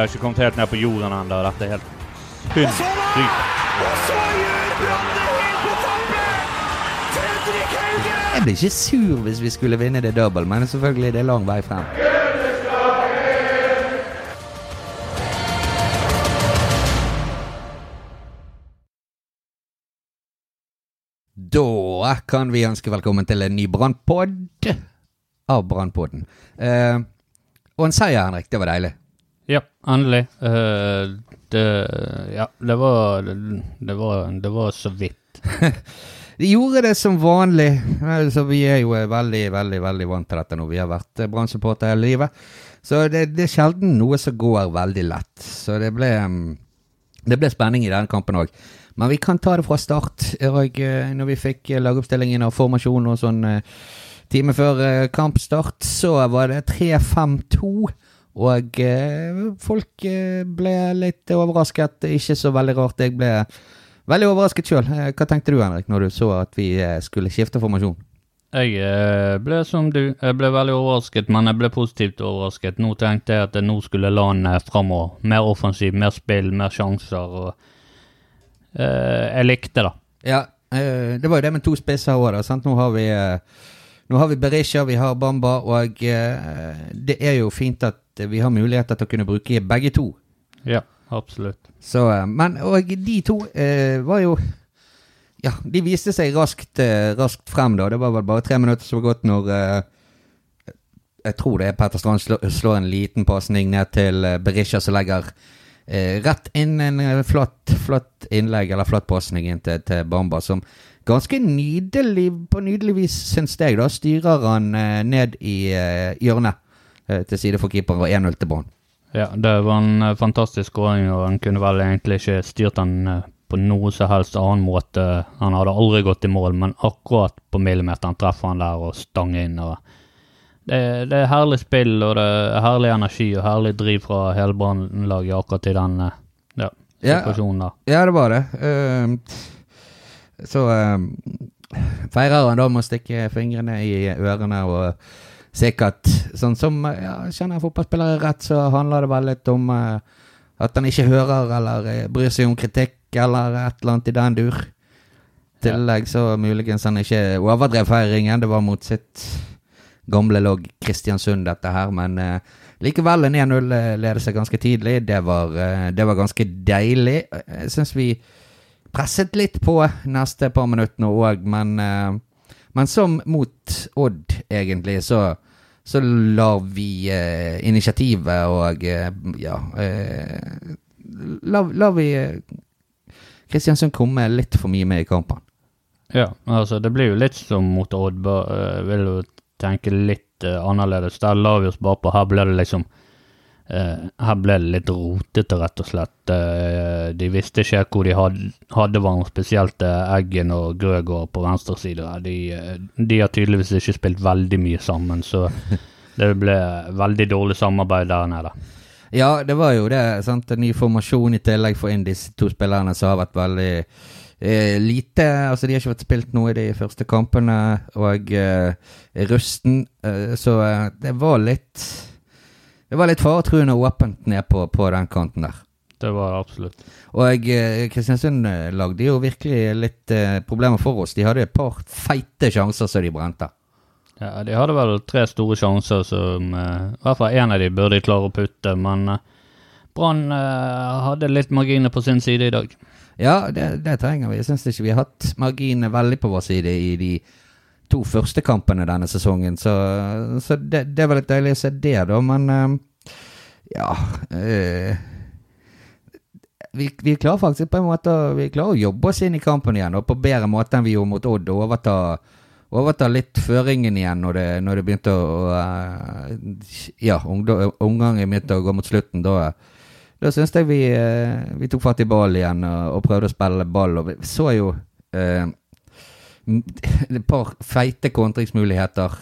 har ikke kommet helt ned på jorden ennå. Dette er helt sinnssykt. Og så gjør helt på! Jeg blir ikke sur hvis vi skulle vinne det double, men selvfølgelig det er lang vei frem. Da kan vi ønske velkommen til en ny Brannpod av Brannpodden. Eh, og en seier, Henrik. Det var deilig. Ja, endelig. Uh, det Ja, det var Det var, det var så vidt. De gjorde det som vanlig. Altså, vi er jo veldig, veldig veldig vant til dette nå. Vi har vært eh, Brann-supporter hele livet. Så det, det er sjelden noe som går veldig lett. Så det ble, mm, det ble spenning i denne kampen òg. Men vi kan ta det fra start. Og eh, når vi fikk eh, lagoppstillingen og formasjonen og sånn eh, time før eh, kampstart, så var det 3-5-2. Og eh, folk eh, ble litt overrasket. Ikke så veldig rart. Jeg ble veldig overrasket sjøl. Hva tenkte du, Henrik, når du så at vi eh, skulle skifte formasjon? Jeg eh, ble som du. Jeg ble veldig overrasket, men jeg ble positivt overrasket. Nå tenkte jeg at nå skulle landet framover. Mer offensiv, mer spill, mer sjanser. og eh, Jeg likte det. Ja, eh, det var jo det med to spisser òg, da. Sant? Nå har vi eh, Nå har vi Berisha, vi har Bamba, og eh, det er jo fint at vi har muligheter til å kunne bruke begge to. Ja, absolutt. Så, eh, men og de to eh, var jo Ja, de viste seg raskt, eh, raskt frem, da. Det var vel bare tre minutter som var gått når eh, Jeg tror det er Petter Strand slår, slår en liten pasning ned til eh, Berisha, som legger eh, rett inn en flatt, flott, flott innlegg, eller flott pasning inn til, til Bamba, som ganske nydelig, på nydelig vis, syns jeg, da, styrer han ned i hjørnet til side for keeper, og 1-0 til Brann. Ja, det var en eh, fantastisk skåring, og han kunne vel egentlig ikke styrt den eh, på noe som helst annen måte. Han hadde aldri gått i mål, men akkurat på millimeteren treffer han der og stanger inn. og det, det er herlig spill, og det er herlig energi og herlig driv fra hele Brann-laget akkurat i den eh, ja, Ja. situasjonen der. Ja, det var det. Uh, så uh, feirer han da med å stikke fingrene i ørene og sikkert Sånn som ja, Kjenner jeg fotballspillere rett, så handler det vel litt om eh, at han ikke hører eller eh, bryr seg om kritikk eller et eller annet i den dur. I tillegg så muligens han ikke overdrev feiringen. Det var mot sitt gamle lag Kristiansund, dette her. Men eh, likevel en 1-0-ledelse ganske tidlig. Det var, eh, det var ganske deilig. Jeg syns vi presset litt på neste par minuttene òg, men, eh, men som mot Odd, egentlig, så, så lar vi eh, initiativet og eh, ja eh, la, lar vi eh, Kristiansund komme litt for mye med i kampen. Ja, altså det blir jo litt som mot Odd, bare eh, vil jo tenke litt eh, annerledes. Der la vi oss bare på, her blir det liksom Her ble det litt rotete, rett og slett. Eh, de visste ikke hvor de hadde, hadde hverandre, spesielt eh, Eggen og Grøgaard på venstre side. De, eh, de har tydeligvis ikke spilt veldig mye sammen, så det ble veldig dårlig samarbeid der nede. Ja, det var jo det. sant? En ny formasjon i tillegg for inn disse to spillerne som har vært veldig eh, lite Altså, de har ikke vært spilt noe i de første kampene, og eh, rusten. Eh, så eh, det var litt Det var litt faretruende åpent ned på, på den kanten der. Det var det absolutt. Og eh, Kristiansund eh, lagde jo virkelig litt eh, problemer for oss. De hadde et par feite sjanser som de brente. Ja, De hadde vel tre store sjanser som eh, I hvert fall én av de burde de klare å putte, men eh, Brann eh, hadde litt marginer på sin side i dag. Ja, det, det trenger vi. Jeg syns ikke vi har hatt marginene veldig på vår side i de to første kampene denne sesongen, så, så det, det var litt deilig å se det, da, men ja øh, vi, vi klarer faktisk på en måte Vi klarer å jobbe oss inn i kampen igjen, og på bedre måte enn vi gjorde mot Odd, og overta, overta litt føringen igjen når det, når det begynte å eh, Ja, omgangen begynte å gå mot slutten. Da, da syns jeg vi, eh, vi tok fatt i ballen igjen og, og prøvde å spille ball. Og vi så jo eh, et par feite kontringsmuligheter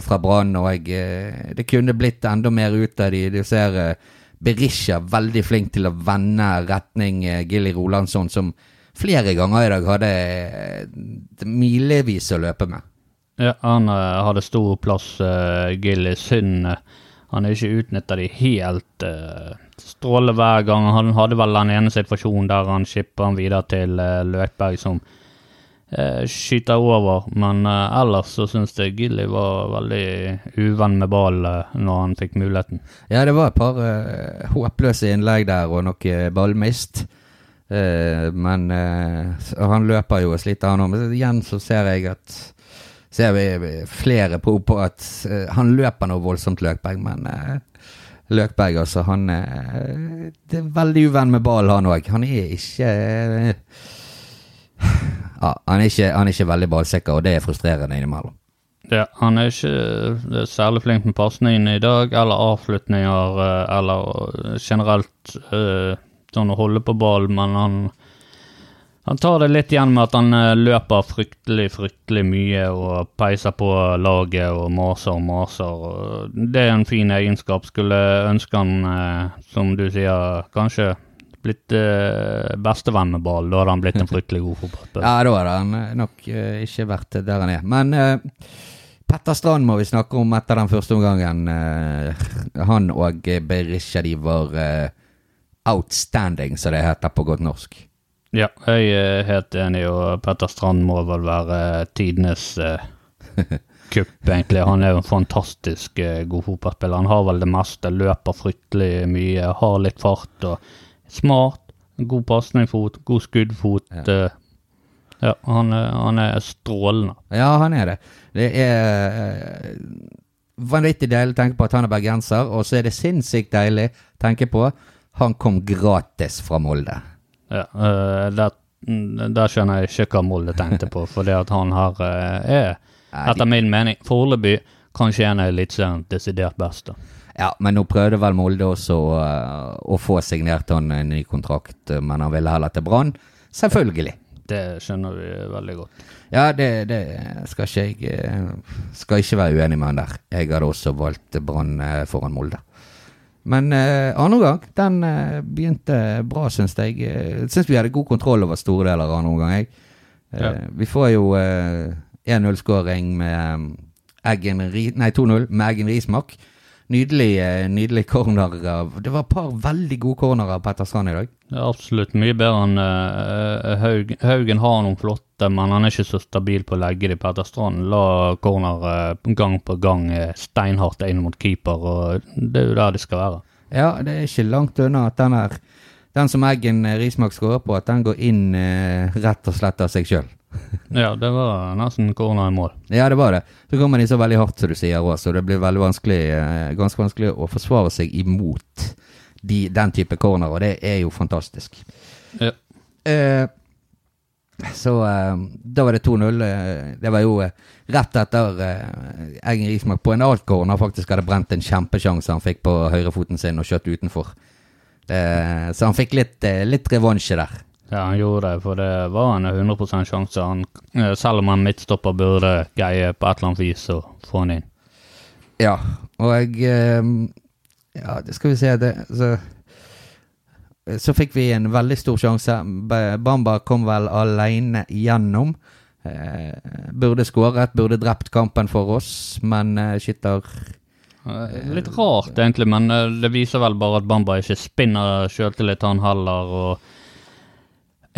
fra Brann, og jeg, eh, det kunne blitt enda mer ut av de. Du ser eh, Berisha veldig flink til å vende retning eh, Gilly Rolandsson, som flere ganger i dag hadde eh, milevis å løpe med. Ja, Han eh, hadde stor plass, uh, Gilly. Synd eh, han er ikke utnytta de helt uh, strålende hver gang. Han hadde vel den ene situasjonen der han skipper han videre til uh, Løkberg, som uh, skyter over. Men uh, ellers så syns jeg Gilly var veldig uvenn med ball uh, når han fikk muligheten. Ja, det var et par uh, håpløse innlegg der og noe ballmist. Uh, men uh, han løper jo og sliter, han òg. Men igjen så ser jeg at Ser vi flere på, på at han løper noe voldsomt, Løkberg, men Løkberg, altså, han er veldig uvenn med ball, han òg. Han er ikke Ja, han er ikke, han er ikke veldig ballsikker, og det er frustrerende innimellom. Ja, han er ikke eh, særlig flink med pasningene i dag, eller avslutninger, eh, eller generelt eh, sånn å holde på ball, men han, han tar det litt igjen med at han eh, løper fryktelig, fryktelig mye og peiser på laget og maser og maser. Det er en fin egenskap. Skulle ønske han, eh, som du sier, kanskje blitt eh, bestevenn med ball. Da hadde han blitt en fryktelig god fotballspiller. Ja, da hadde han eh, nok eh, ikke vært der han er. Men eh, Petter Strand må vi snakke om etter den første omgangen. Eh, han og Berisha de var eh, outstanding, som det heter på godt norsk. Ja, jeg er helt enig, og Petter Strand må vel være tidenes kupp, egentlig. Han er jo en fantastisk god fotballspiller. Han har vel det meste, løper fryktelig mye, har litt fart og smart. God pasningfot, god skuddfot. Ja. eh, ja, han, han er strålende. Ja, han er det. Det er eh, vanvittig deilig å tenke på at han er bergenser, og så er det sinnssykt deilig å tenke på han kom gratis fra Molde. Ja, eh, der, der skjønner jeg ikke hva Molde tenkte på, for det at han her er, etter min mening, foreløpig kanskje en av Eliteseriens desidert beste. Ja, men nå prøvde vel Molde også å, å få signert han en ny kontrakt, eh, men han ville heller til Brann. Selvfølgelig. Det skjønner vi veldig godt. Ja, det, det skal ikke jeg eh, Skal ikke være uenig med han der. Jeg hadde også valgt Brann eh, foran Molde. Men eh, andre gang, den eh, begynte bra, syns jeg. Jeg syns vi hadde god kontroll over store deler av andre omgang. jeg. Eh, Ja. Vi får jo eh, 1-0-skåring med eh, Eggen Nei, 2-0 med Eggen Rismark. Nydelig, nydelig corner Det var et par veldig gode cornerer av Petter Strand i dag. Absolutt mye bedre enn uh, Haug, Haugen har noen flotte, men han er ikke så stabil på å legge det. Petter Strand la corner uh, gang på gang uh, steinhardt inn mot keeper, og det er jo der de skal være. Ja, det er ikke langt unna at den er Den som Eggen Rismark skårer på, at den går inn rett og slett av seg sjøl. Ja, det var nesten corner i mål. Ja, det var det. Så kommer de så veldig hardt, som du sier òg, så det blir veldig vanskelig, eh, ganske vanskelig å forsvare seg imot de, den type corner, og det er jo fantastisk. Ja. Eh, så eh, da var det 2-0. Eh, det var jo eh, rett etter eh, Eggen Rismark på en alt corner faktisk hadde brent en kjempesjanse han fikk på høyrefoten sin og kjøtt utenfor. Eh, så han fikk litt, litt revansje der. Ja, han gjorde det, for det var en 100 sjanse. Han, eh, selv om han midtstopper burde greie på et eller annet vis å få han inn. Ja, og jeg eh, Ja, det skal vi se det, så, så fikk vi en veldig stor sjanse. Bamba kom vel alene gjennom. Eh, burde skåret, burde drept kampen for oss, men skitter... skytter Litt rart, egentlig, men det viser vel bare at Bamba ikke spinner sjøltillit, han heller. og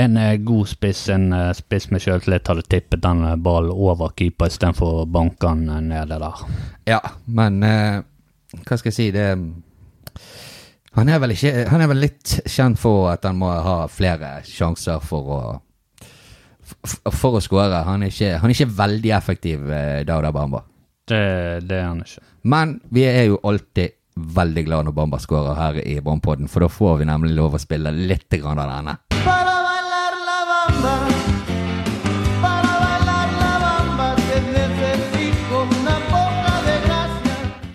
En eh, god spiss, en eh, spiss med sjøltillit, hadde tippet den eh, ballen over keeper istedenfor å banke den nede der. Ja, men hva skal jeg si det han er, vel ikke, han er vel litt kjent for at han må ha flere sjanser for å For å skåre. Han, er ikke- han er ikke veldig effektiv, eh, Dauda Bamba. Det, det er han ikke. Men vi er jo alltid veldig glad når Bamba skårer her i Brannpodden, for da får vi nemlig lov å spille litt av denne.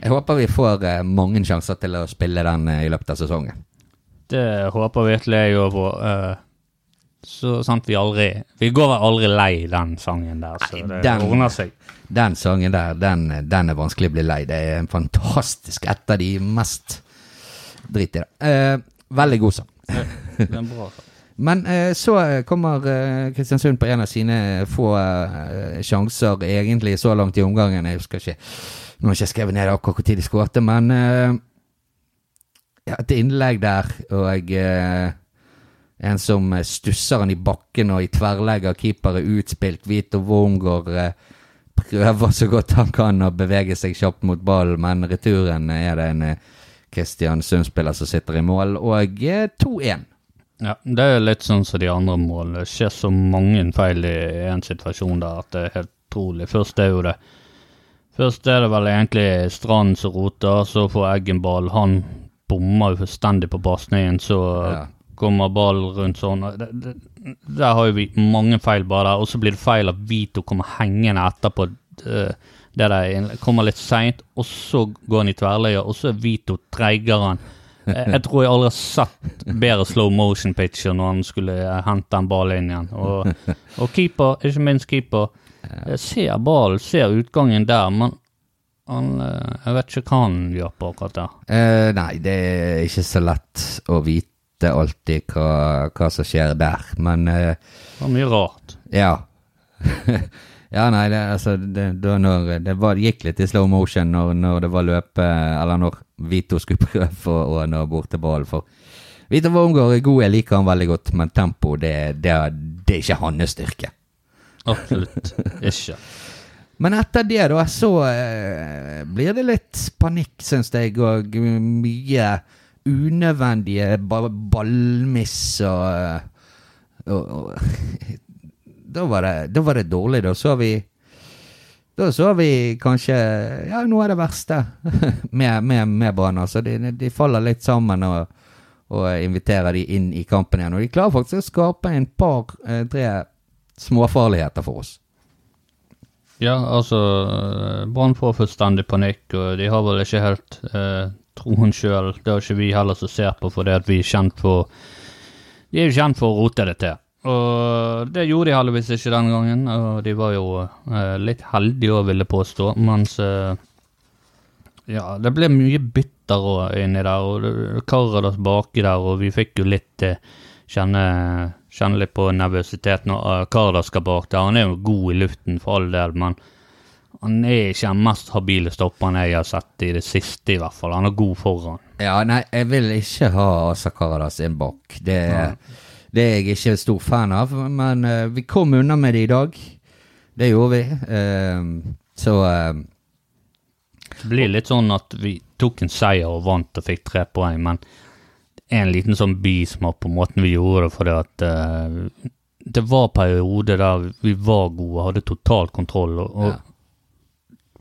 Jeg håper vi får eh, mange sjanser til å spille den eh, i løpet av sesongen. Det håper virkelig jeg òg på. eh, så sant vi aldri Vi går vel aldri lei den sangen der, så Nei, det ordner seg. Den sangen der, den, den er vanskelig å bli lei. Det er en fantastisk Et av de mest Drit i det. Eh, veldig god sang. Det er en bra sang. Men eh, så kommer eh, Kristiansund på en av sine få eh, sjanser egentlig så langt i omgangen. Jeg husker ikke Nå har jeg ikke skrevet ned akkurat hvor tid de skåret, men eh, ja, et innlegg der, og eh, en som eh, stusser han i bakken og i tverrlegger keeper er utspilt. Vito Wormgård eh, prøver så godt han kan å bevege seg kjapt mot ballen, men returen er det en eh, Kristiansund-spiller som sitter i mål, og eh, 2-1. Ja, det er litt sånn som de andre målene. Det skjer så mange feil i en situasjon der at det er helt utrolig. Først er jo det Først er det vel egentlig Strand som roter, så får Eggen ball. Han bommer jo fullstendig på pasningen, så Ja. kommer ballen rundt sånn. Det, det, der har jo vi mange feil bare der. Og så blir det feil at Vito kommer hengende etterpå. Det, Det der kommer litt seint, og så går han i tverrligger, og så er Vito treigere enn jeg, jeg tror jeg aldri har sett bedre slow motion pitcher når han skulle eh, hente en ball inn igjen. Og, og keeper, ikke minst keeper, jeg ser ballen, ser utgangen der, men han, eh, jeg vet ikke hva han gjør på akkurat der. Eh, nei, det er ikke så lett å vite alltid hva, hva som skjer der, men eh, Det var mye rart. ja. ja, nei, det, altså, det, det, når, det, var, gikk litt i slow motion når, når det var løpe, eller når Vito skulle prøve å nå bort til ballen, for Vito Wormgård er god, jeg liker han veldig godt, men tempo, det, det, det er ikke hans styrke. Absolutt ikke. Men etter det, da, så eh, blir det litt panikk, syns jeg, og mye unødvendige ba ballmiss og, og, og da, var det, da var det dårlig. Da så vi Da så vi kanskje Ja, noe av det verste med, med, med Brann. Altså, de, de faller litt sammen og, og inviterer de inn i kampen igjen. Og de klarer faktisk å skape en par, eh, småfarligheter for oss. Ja, altså Brann får fullstendig panikk, og de har vel ikke helt eh, troen sjøl. Det har ikke vi heller som ser på, fordi vi er kjent for De er jo kjent for å rote det til. Og det gjorde de heldigvis ikke den gangen, og de var jo eh, litt heldige òg, vil jeg påstå. Mens eh, Ja, det ble mye bytter òg inni der, og Karadas baki der, og vi fikk jo litt eh, kjenne, kjenne litt på nervøsitet når uh, Karadas skal bak der. Han er jo god i luften, for all del, men han er ikke den mest habile stopperen jeg har sett i det siste, i hvert fall. Han er god foran. Ja, nei, jeg vil ikke ha Asa Karadas inn bak. Det, det er jeg ikke stor fan av, men uh, vi kom unna med det i dag. Det gjorde vi. Uh, så uh, Det blir litt sånn at vi tok en seier og vant og fikk tre poeng, men en liten sånn bismak på måten vi gjorde det, fordi at eh, det var perioder der vi var gode, hadde total kontroll, og, og Ja.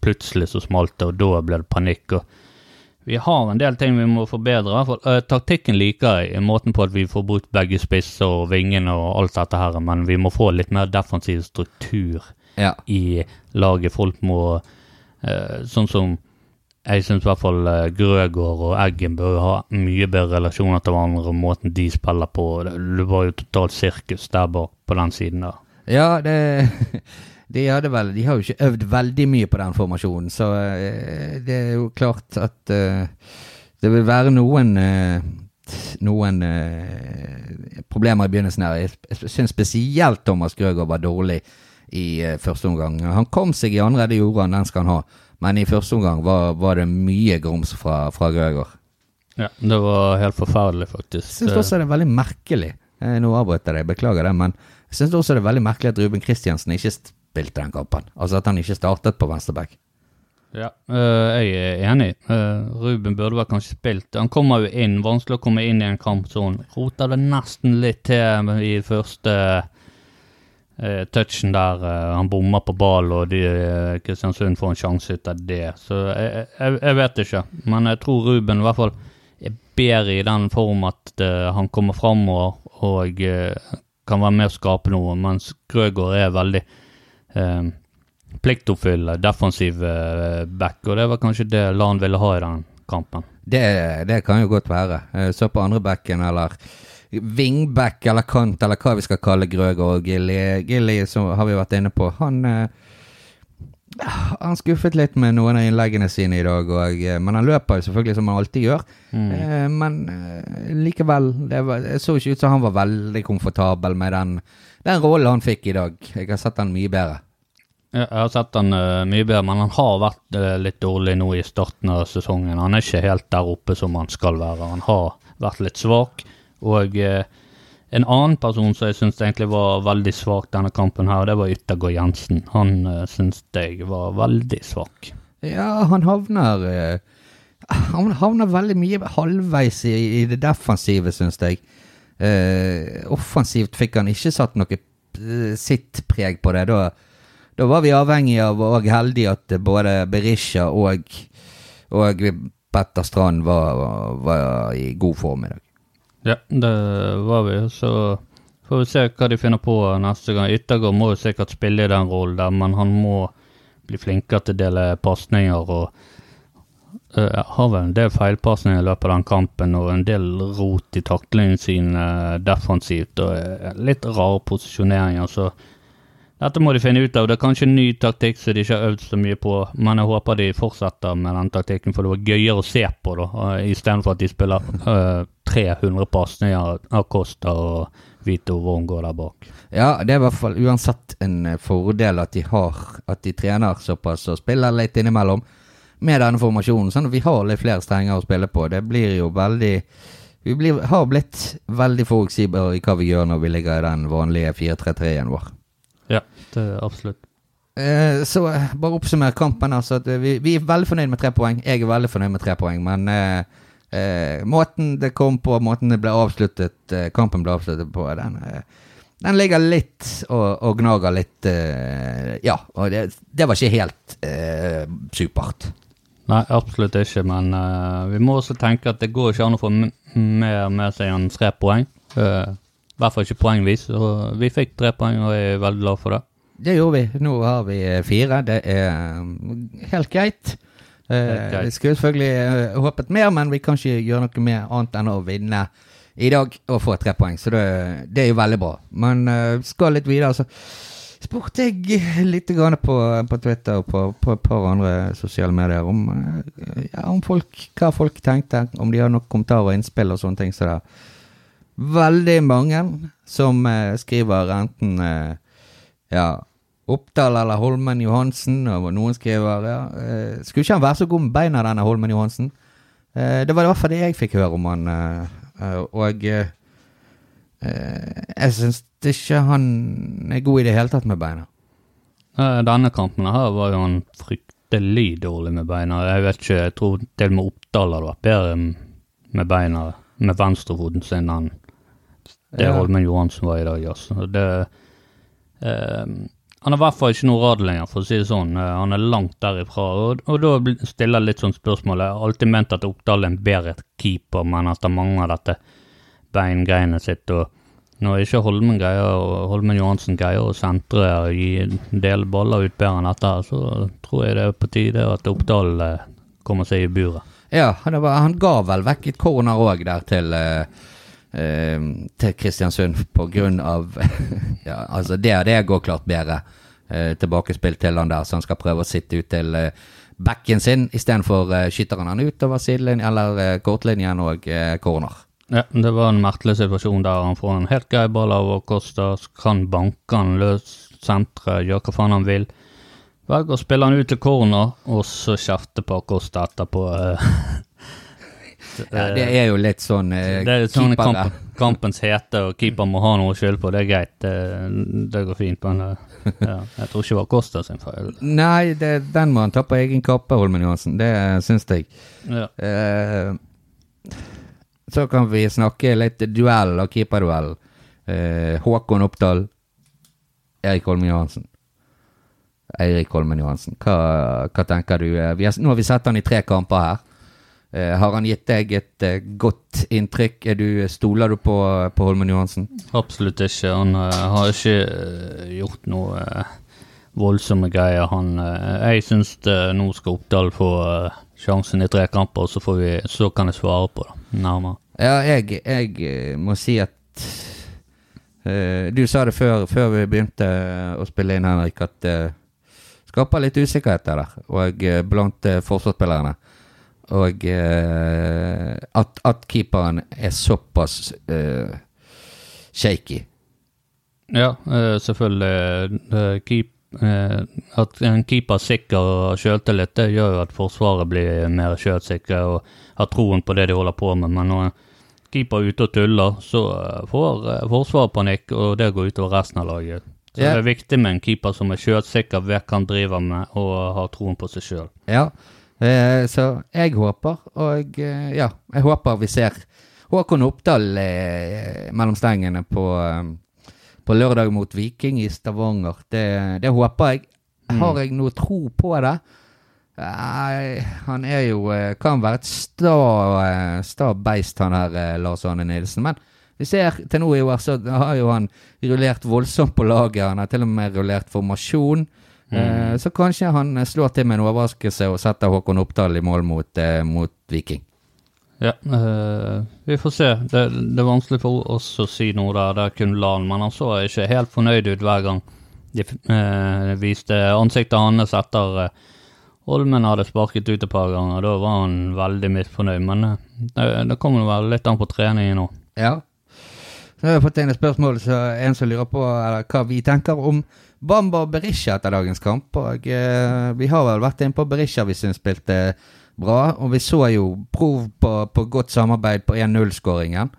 plutselig så smalt det, og da ble det panikk. og vi har en del ting vi må forbedre. For, uh. Taktikken liker jeg, i måten på at vi får brukt begge spisser og vingene og alt dette her, men vi må få litt mer defensiv struktur ja. i laget. Folk må uh, Sånn som jeg syns i hvert fall uh, Grøgaard og Eggen bør ha mye bedre relasjoner til hverandre, og måten de spiller på. Det var jo totalt sirkus der bak på den siden der. Ja, det de, vel, de har jo ikke øvd veldig mye på den formasjonen, så eh, det er jo klart at eh, det vil være noen eh, noen problemer i begynnelsen her. Jeg, syns spesielt Thomas Grøgaard var dårlig i første omgang. Han kom seg i andre, det gjorde han, den skal han ha. Men i første omgang var, var det mye grums fra, fra Grøgaard. Ja, det var helt forferdelig, faktisk. Jeg syns også det er veldig merkelig Nå avbrøt jeg deg, beklager det, men jeg syns også det er veldig merkelig at Ruben Kristiansen ikke spilte den kampen. Altså at han ikke startet på venstreback. Ja, øh, jeg er enig. Øh, Ruben burde vel kanskje spilt. Han kommer jo inn, vanskelig å komme inn i en kamp sånn. Roter det nesten litt til i første øh, touchen der. han bommer på ball, og de, Kristiansund får en sjanse ut av det. Så jeg, jeg, jeg vet ikke. Men jeg tror Ruben i hvert fall er bedre i den form at han kommer framover og øh, kan være med å skape noe, mens Grøgaard er veldig øh, pliktoppfylle, defensiv eh, back, og det var kanskje det Lan ville ha i den kampen. Det, det kan jo godt være. Eh, Så på andre backen, eller wingback eller kant, eller hva vi skal kalle Grøger og Gilly. Gilly, som har vi vært inne på, han eh, Han skuffet litt med noen av innleggene sine i dag, og, eh, men han løper jo selvfølgelig som han alltid gjør. Mm. Eh, men eh, likevel, det, var, det så ikke ut som han var veldig komfortabel med den, den rollen han fikk i dag. Jeg har sett han mye bedre. Jeg har sett han uh, mye bedre, men han har vært uh, litt dårlig nå i starten av sesongen. Han er ikke helt der oppe som han skal være. Han har vært litt svak. Og eh, en annen person som jeg syns egentlig var veldig svak denne kampen, her, det var Yttergård Jensen. Han uh, syns jeg var veldig svak. Ja, han havner eh, Han havner veldig mye halvveis i, i det defensive, syns jeg. Uh, offensivt fikk han ikke satt noe sitt preg på det. Da, da var vi avhengig av og heldige at både Berisha og, og Petter Strand var, var i god form i dag. Ja, det var vi. Så får vi se hva de finner på neste gang. Yttergård må jo sikkert spille i den rollen der, men han må bli flinkere til å dele pasninger og uh, har vel en del feilpasninger i løpet av den kampen og en del rot i taklingen sin uh, defensivt og uh, litt rare posisjoneringer. Så dette må de finne ut av. Det er kanskje en ny taktikk som de ikke har øvd så mye på, men jeg håper de fortsetter med den taktikken, for det var gøyere å se på, da, uh, istedenfor at de spiller uh, 300 pasninger av Costa og Vito Wormgård der bak. Ja, det er i hvert fall uansett en eh, fordel at de har At de trener såpass og spiller litt innimellom med denne formasjonen, sånn at vi har litt flere strenger å spille på. Det blir jo veldig Vi blir, har blitt veldig forutsigbare i hva vi gjør når vi ligger i den vanlige 4-3-3-en vår. Det er absolutt. Eh, så eh, bare oppsummer kampen. Altså, at vi, vi er veldig fornøyd med tre poeng. Jeg er veldig fornøyd med tre poeng, men eh, eh, måten det kom på, måten det ble avsluttet, eh, kampen ble avsluttet på, den, eh, den ligger litt og, og gnager litt eh, Ja, og det, det var ikke helt eh, supert. Nei, absolutt ikke, men uh, vi må også tenke at det går ikke an å få mer med seg enn tre poeng. I uh, hvert fall ikke poengvis. Og vi fikk tre poeng, og jeg er veldig glad for det. Det gjorde vi. Nå har vi eh, fire. Det er mm, helt greit. Eh, Helt. Vi skulle selvfølgelig eh, håpet mer, men vi kan ikke gjøre noe mer annet enn å vinne i dag og få tre poeng. Så det, det er jo veldig bra. Men vi skal litt videre, så spurte jeg litt på, på Twitter og på, på et par andre sosiale medier om, ja, om folk, hva folk tenkte, om de har noen kommentarer og innspill og sånne ting. Så det er veldig mange som eh, skriver enten eh, ja, Oppdal eller Holmen Johansen, og noen skriver ja, eh, Skulle ikke han være så god med beina, denne Holmen Johansen? Eh, det var i hvert fall det jeg fikk høre om han, eh, og jeg syns ikke han er god i det hele tatt med beina. Denne kampen her var jo han fryktelig dårlig med beina. Jeg vet ikke, jeg tror til og med Oppdal hadde vært bedre med beina med venstrefoten sin enn det. Holmen Johansen var i dag. Altså. Det, eh, han har i hvert fall ikke noe rad lenger, for å si det sånn. Uh, han er langt derifra. Og, og da stiller jeg litt sånn spørsmål. Jeg har alltid ment at Oppdal er en bedre keeper, men at han mangler dette beingreiene sitt. og når ikke Holmen greier, Holmen Johansen greier å sentre og gi en del baller ut bedre enn dette, så tror jeg det er på tide at Oppdal eh, kommer seg i buret. Ja, var, han ga vel vekk et corner òg der til eh, til Kristiansund på grunn av Ja, altså det, det går klart bedre. Eh, tilbakespill til han der, så han skal prøve å sitte ut til eh, backen sin istedenfor eh, skytter han utover sidelinjen eller eh, kortlinjen og eh, corner. Ja, det var en merkelig situasjon der han får en helt grei ball av Costa, så kan banke han løs, senteret, gjøre hva faen han vil. Velger å spille han ut til corner, og så kjefte på Costa etterpå. eh. Ja, det er jo litt sånn eh, Det er sånn kamp, kampens hete, og keeper må ha noe å skylde på. Det er greit, det, det går fint. Men eh, ja, jeg tror ikke det var Costa sin feil. Nei, det, den må han ta på egen kappe, Holmen Johansen. Det syns jeg. Ja. Eh, så kan vi snakke litt duell og keeperduell. Eh, Håkon Oppdal, Erik Holmen Johansen. Eirik Holmen Johansen, hva, hva tenker du? Eh, Vi har, nå har vi sett han i tre kamper her. Eh, har han gitt deg et eh, godt inntrykk? Er du, stoler du på, på Holmen Johansen? Absolutt ikke. Han uh, har ikke gjort noe uh, voldsomme greier. Han, uh, jeg syns nå skal Oppdal få sjansen i tre kamper, så, får vi, så kan jeg svare på det nærmere. Ja, jeg, jeg må si at Du sa det før, før vi begynte å spille inn, Henrik, at det skaper litt usikkerhet der, og blant forsvarsspillerne. Og eh, at, at keeperen er såpass eh, shaky. Ja, eh, selvfølgelig. keep, eh, at en keeper sikker sjøltillit, det gjør jo at Forsvaret blir mer sjølsikre og har troen på det de holder på med. Men når en keeper er ute og tuller, så eh, får eh, Forsvaret panikk, og det går utover resten av laget. Så yeah. det er viktig med en keeper som er sjølsikker, vet hva han driver med, og har troen på seg sjøl. Ja, så jeg håper, og eh, ja, jeg håper vi ser Håkon Oppdal eh, mellom stengene på, eh, på lørdag mot Viking i Stavanger. Det, det håper jeg. Har jeg noe tro på det? Nei, han er jo eh, Kan være et sta, eh, sta beist, han her eh, Lars Arne Nilsen. Men vi ser til nå i år, så har jo han rullert voldsomt på laget. Han har til og med rullert formasjon. Eh, så kanskje han eh, slår til med en overraskelse og setter Håkon Oppdal i mål mot, eh, mot Viking. Ja, øh, vi får se. Det, det er vanskelig for oss å si noe der. Det er kun LAN, men han så ikke helt fornøyd ut hver gang de øh, viste ansiktet hans etter øh, Holmen hadde sparket ut et par ganger. Da var han veldig misfornøyd, men øh, det, det kommer vel litt an på treningen nå. Ja. Så har jeg fått inn et spørsmål så en som lurer på eller, hva vi tenker om Bamba og Berisha etter dagens kamp. Og eh, Vi har vel vært inne på Berisha vi syns spilte bra, og vi så jo prov på, på godt samarbeid på 1-0-skåringen.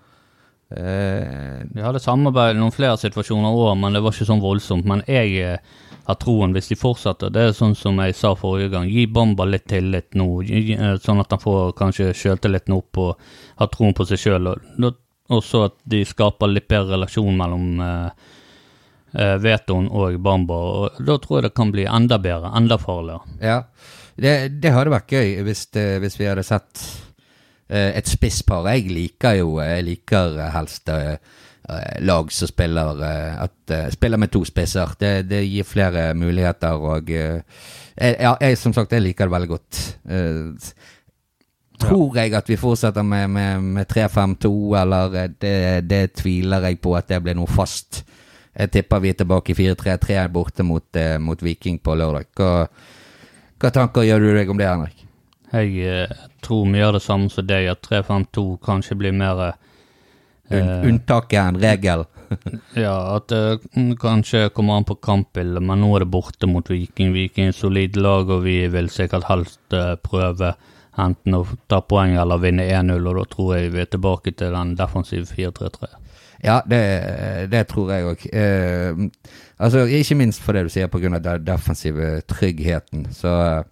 Eh, vi hadde samarbeid i noen flere situasjoner òg, men det var ikke sånn voldsomt. Men jeg eh, har troen, hvis de fortsetter, det er sånn som jeg sa forrige gang, gi Bamba litt tillit nå, eh, sånn at han får kanskje sjøltilliten opp og har troen på seg sjøl. Og så at de skaper litt bedre relasjon mellom eh, Vetoen og Bamba. og Da tror jeg det kan bli enda bedre, enda farligere. ja. Det, det hadde vært gøy hvis, det, hvis vi hadde sett eh, et spisspar. Jeg liker jo Jeg liker eh, helst eh, eh, lag som spiller eh, at, eh, spiller med to spisser. Det, det gir flere muligheter, og eh, jeg, ja, jeg som sagt, jeg liker det veldig godt. Eh, tror jeg at vi fortsetter med, med, med 3-5-2, eller eh, det, det tviler jeg på at det blir noe fast. Jeg tipper vi er tilbake i 4-3-3 borte mot, eh, mot Viking på lørdag. Hva, hva tanker gjør du deg om det, Henrik? Jeg eh, tror vi gjør det samme som deg, at 3-5-2 kanskje blir mer eh, Un unntaket enn regel. Ja, at det mm, kanskje kommer an på kampbildet, men nå er det borte mot Viking. Viking er et solid lag, og vi vil sikkert helst eh, prøve enten å ta poeng eller vinne 1-0, og da tror jeg vi er tilbake til den defensive 4-3-3. Ja, det, det tror jeg òg. Eh, altså, ikke minst for det du sier, pga. den defensive tryggheten. Så,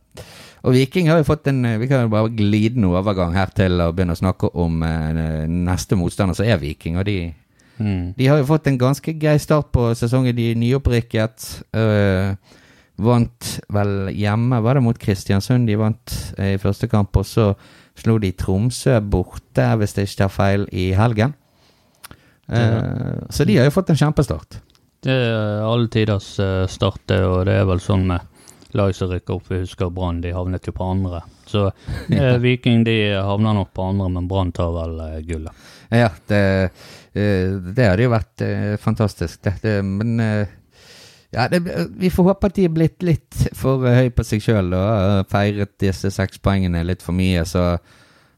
og Viking har jo fått en Vi kan jo bare glide glidende overgang her til å begynne å snakke om eh, neste motstander, som er Viking. Og de, Mm. de har jo fått en ganske grei start på sesongen. De er nyopprykket. eh, vant vel hjemme, var det mot Kristiansund de vant eh, i første kamp. Og så slo de Tromsø borte, hvis jeg ikke tar feil, i helgen. Eh, Så de har jo fått en kjempestart. Det er alle tiders eh, start, og det er vel sånn med lag som rykker opp. Vi husker Brann, de havnet jo på andre. Så eh, Viking de havner nok på andre, men Brann tar vel eh, gullet. Ja, det, eh, det hadde jo vært fantastisk, det. det men ja, det, vi får håpe at de er blitt litt for høy på seg sjøl og feiret disse seks poengene litt for mye, så,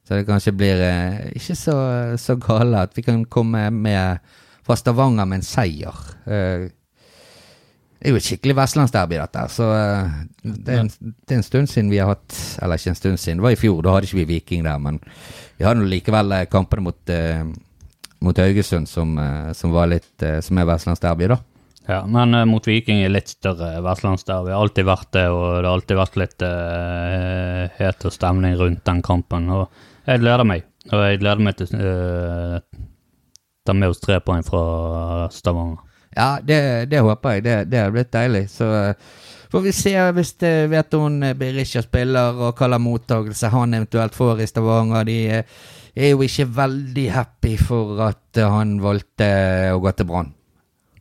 så det kanskje blir eh, ikke så, så gale at vi kan komme med fra Stavanger med en seier. Eh, det er jo et skikkelig vestlandsderby, dette. Så eh, det er, en, det er en stund siden vi har hatt Eller ikke en stund siden, det var i fjor. Da hadde ikke vi Viking der. Men vi hadde likevel eh, kampene mot, eh, mot Haugesund som, eh, som var litt Som er vestlandsderby, da. Ja, men eh, mot Viking er litt større vestlandsderby. Har alltid vært det, og det har alltid vært litt uh, het og stemning rundt den kampen. Og jeg gleder meg. Og jeg gleder meg til å ta med oss tre poeng fra Stavanger. Ja, det, det håper jeg. Det, det har blitt deilig. Så eh, får vi se hvis det vet hun eh, Berisha spiller, og hva slags mottakelse han eventuelt får i Stavanger. De eh, er jo ikke veldig happy for at eh, han valgte å gå til Brann.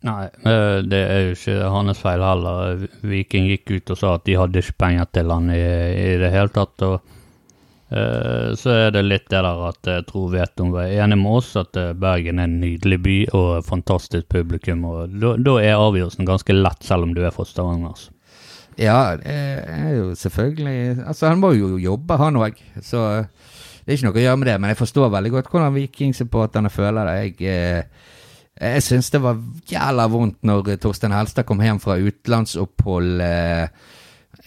Nei, eh, det er jo ikke hans feil heller. Viking gikk ut og sa at de hadde ikke penger til han i, i det hele tatt. og eh, så er det litt det der at jeg tror Veton var enig med oss at eh, Bergen er en nydelig by og fantastisk publikum. og Da er avgjørelsen ganske lett, selv om du er fra Stavanger. altså. Ja, det er jo selvfølgelig Altså, han må jo jobbe, han òg. Så eh, det er ikke noe å gjøre med det. Men jeg forstår veldig godt hvordan vikingsupporterne føler det. Jeg, eh, jeg syns det var jævla vondt når Torstein Helstad kom hjem fra utenlandsopphold eh,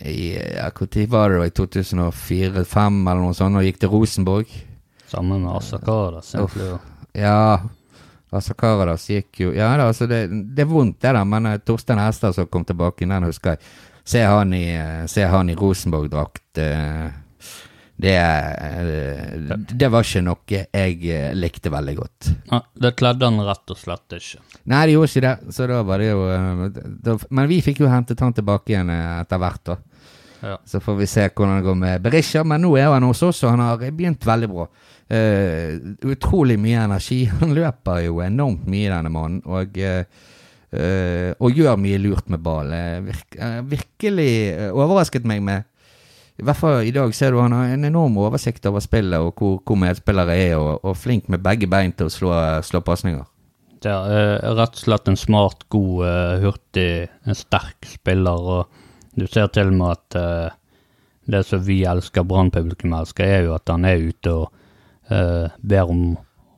i ja, Når var det? da? I 2004-2005 eller noe sånt, og gikk til Rosenborg. Sammen med Assa Karadas. Egentlig, jo. Ja, Asakaras gikk jo Ja da, altså det, det er vondt det da, men uh, Torstein Hestad som kom tilbake, den husker jeg. Se han i, uh, i Rosenborg-drakt. Uh, Det, det var ikke noe jeg likte veldig godt. Ja, det kledde han rett og slett ikke. Nei, det gjorde ikke det, så da var det jo da, Men vi fikk jo hentet han tilbake igjen etter hvert, da. Ja. Så får vi se hvordan det går med Berisha, men nå er han hos oss, og han har begynt veldig bra. Uh, utrolig mye energi. Han løper jo enormt mye, denne mannen, og, uh, og gjør mye lurt med ball. Virk, uh, virkelig overrasket meg med I hvert fall i dag ser du han har en enorm oversikt over spillet og hvor, hvor medspillere er, og, og flink med begge bein til å slå, slå pasninger. Ja, rett og slett en smart, god, hurtig, en sterk spiller. Og du ser til og med at uh, det som vi elsker, Brann-publikum elsker, er jo at han er ute og uh, ber om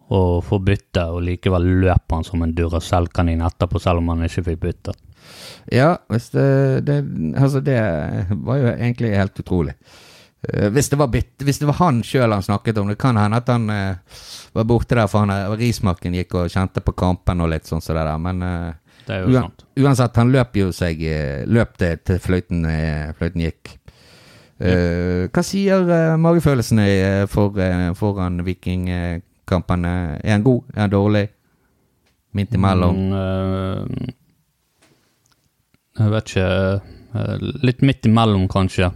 å få bytte, og likevel løper han som en Duracell-kanin etterpå, selv om han ikke fikk bytte. Ja, det, det Altså, det var jo egentlig helt utrolig. Eh, hvis, det var bytt, hvis det var han sjøl han snakket om, det kan hende at han uh, var borte der for han Rismarken gikk og kjente på kampen og litt sånn som det der, men eh, Det er jo sant. uansett, han løp jo seg eh, Løp det til fløyten, eh, fløyten gikk. Eh, hva sier uh, magefølelsene for, eh, foran vikingkampene? Er han god? Er han dårlig? Midt imellom? Mm, jeg vet ikke Litt midt imellom, kanskje.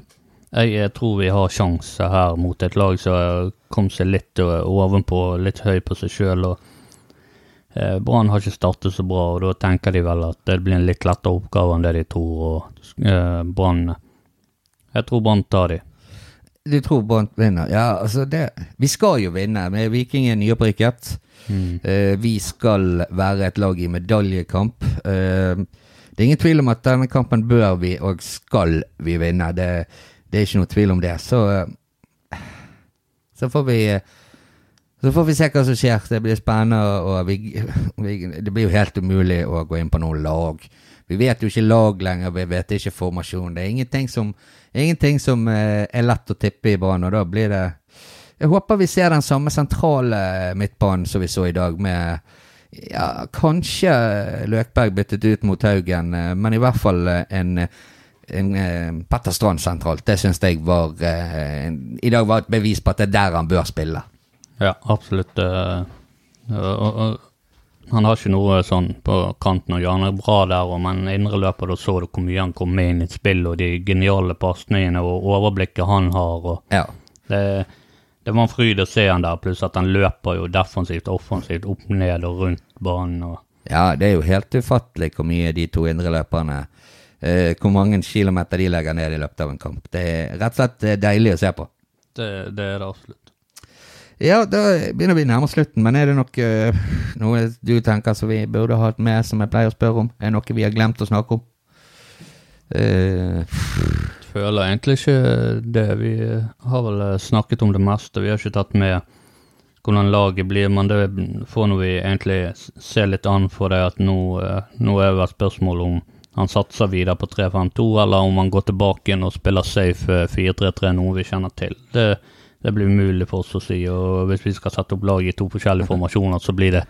Jeg, jeg tror vi har sjanse her mot et lag som kom seg litt ovenpå, litt høy på seg sjøl. Eh, Brann har ikke startet så bra, og da tenker de vel at det blir en litt lettere oppgave enn det de tror. og eh, Brann Jeg tror Brann tar de. Du tror Brann vinner? Ja, altså det Vi skal jo vinne. Vi Viking er nyopprykket. Mm. Eh, vi skal være et lag i medaljekamp. Eh, det er ingen tvil om at denne kampen bør vi og skal vi vinne. Det, det er ikke noe tvil om det. Så, eh, så får vi eh, så får vi se hva som skjer. Det blir spennende. Og vi, vi, det blir jo helt umulig å gå inn på noen lag. Vi vet jo ikke lag lenger, vi vet ikke formasjon. Det er ingenting som, ingenting som eh, er lett å tippe i banen, og da blir det Jeg håper vi ser den samme sentrale midtbanen som vi så i dag, med ja, kanskje Løkberg byttet ut mot Haugen, eh, men i hvert fall eh, en, en Petter Strand sentralt. Det syns jeg var I dag var et bevis på at det er der han bør spille. Ja, absolutt. eh, han har ikke noe sånn på kanten å gjøre. Han er bra der, men indreløper, da så du hvor mye han kom inn i et spill, og de geniale pasningene og overblikket han har. Ja. det, det var en fryd å se han der, pluss at han løper jo defensivt, offensivt, opp, ned og rundt banen. og Ja, det er jo helt ufattelig hvor mye de to indreløperne eh, Hvor mange kilometer de legger ned i løpet av en kamp. Det er rett og slett eh, deilig å se på. Det, det er det absolutt. Ja, da begynner vi nærmere slutten, men er det nok eh, noe du tenker som vi burde hatt med, som jeg pleier å spørre om? Er det noe vi har glemt å snakke om? Uh, Føler egentlig ikke det. Vi har vel eh, snakket om det meste. Vi har ikke tatt med hvordan laget blir, men det får nå vi egentlig se litt an for det at nå, nå er det spørsmål om han satser videre på 3-5-2, eller om han går tilbake igjen og spiller safe eh, 4-3-3, noe vi kjenner til. Det, det blir umulig for oss å si, og hvis vi skal sette opp lag i to forskjellige formasjoner, så blir det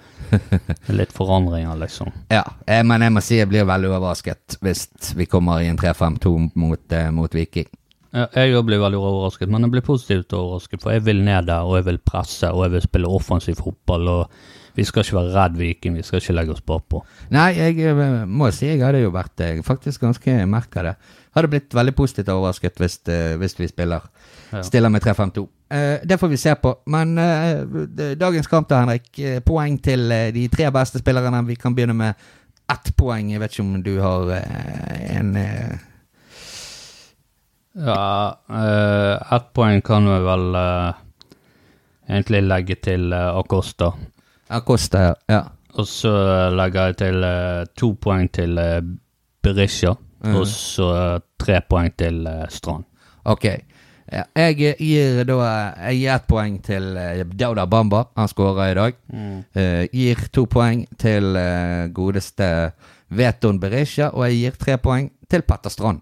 litt forandringer, liksom. ja, eh, men jeg må si jeg blir veldig overrasket hvis vi kommer i en 3-5-2 mot, eh, mot Viking. Ja, Jeg òg blir veldig overrasket, men jeg blir positivt overrasket, for jeg vil ned der, og jeg vil presse, og jeg vil spille offensiv fotball, og vi skal ikke være redd Viking, vi skal ikke legge oss bakpå. Nei, jeg eh, må si jeg hadde jo vært eh, faktisk ganske merka det. Hadde blitt veldig positivt overrasket hvis, eh, hvis vi spiller Ja. stiller med 3-5-2. Eh, det får vi se på. Men dagens kamp da, Henrik. Poeng til de tre beste spillerne. Vi kan begynne med ett poeng. Jeg vet ikke om du har en Ja, ett poeng kan vi vel eh, egentlig legge til eh, Acosta. Acosta, ja. ja. Og så legger jeg til eh, to poeng til eh, Berisha. mm. Og så tre poeng til eh, Strand. Ok. Ja, Jeg gir da Jeg gir ett poeng til Dauda Bamba. Han skåra i dag. Eh, gir to poeng til uh, godeste Veton Berisha, og jeg gir tre poeng til Petter Strand.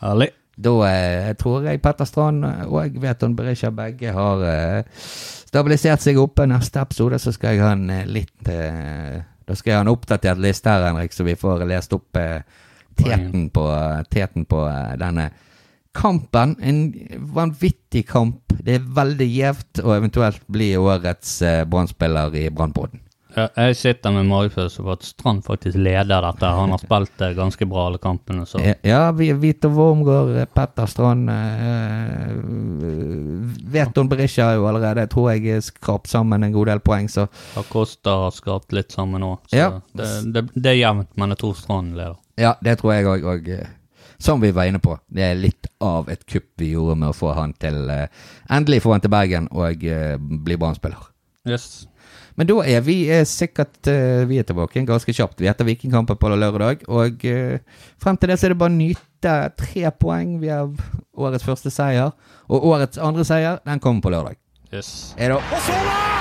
Herlig. Da eh, tror jeg Petter Strand og Veton Berisha begge har eh, stabilisert seg oppe. Neste episode så skal jeg ha en eh, litt eh, Da skal jeg ha en oppdatert liste her, Henrik, så vi får lest opp eh, teten på, teten på eh, denne kampen. En vanvittig kamp. Det er veldig gjevt, og eventuelt bli årets eh, Brann-spiller i Brannpodden. Ja, Jeg sitter med magefølelse på at Strand faktisk leder dette. Han har spilt eh, ganske bra alle kampene, så Ja, vi Vito Wormgård, eh, Petter Strand eh, Veton Berisha er jo allerede, jeg tror jeg, skrapt sammen en god del poeng, så Acosta har skrapt litt sammen òg. Så Ja. det, det, det er jevnt, men jeg tror Strand leder. ja, det tror jeg òg. Eh, som vi var inne på, det er litt av et kupp vi gjorde med å få han til eh, Endelig få han til Bergen og eh, bli Brann-spiller. Yes. Men da er vi eh, sikkert eh, Vi er tilbake igjen ganske kjapt. Vi er etter Vikingkampen på lørdag. Og eh, frem til det så er det bare å nyte tre poeng vi har årets første seier. Og årets andre seier, den kommer på lørdag. yes. Er det Og så da!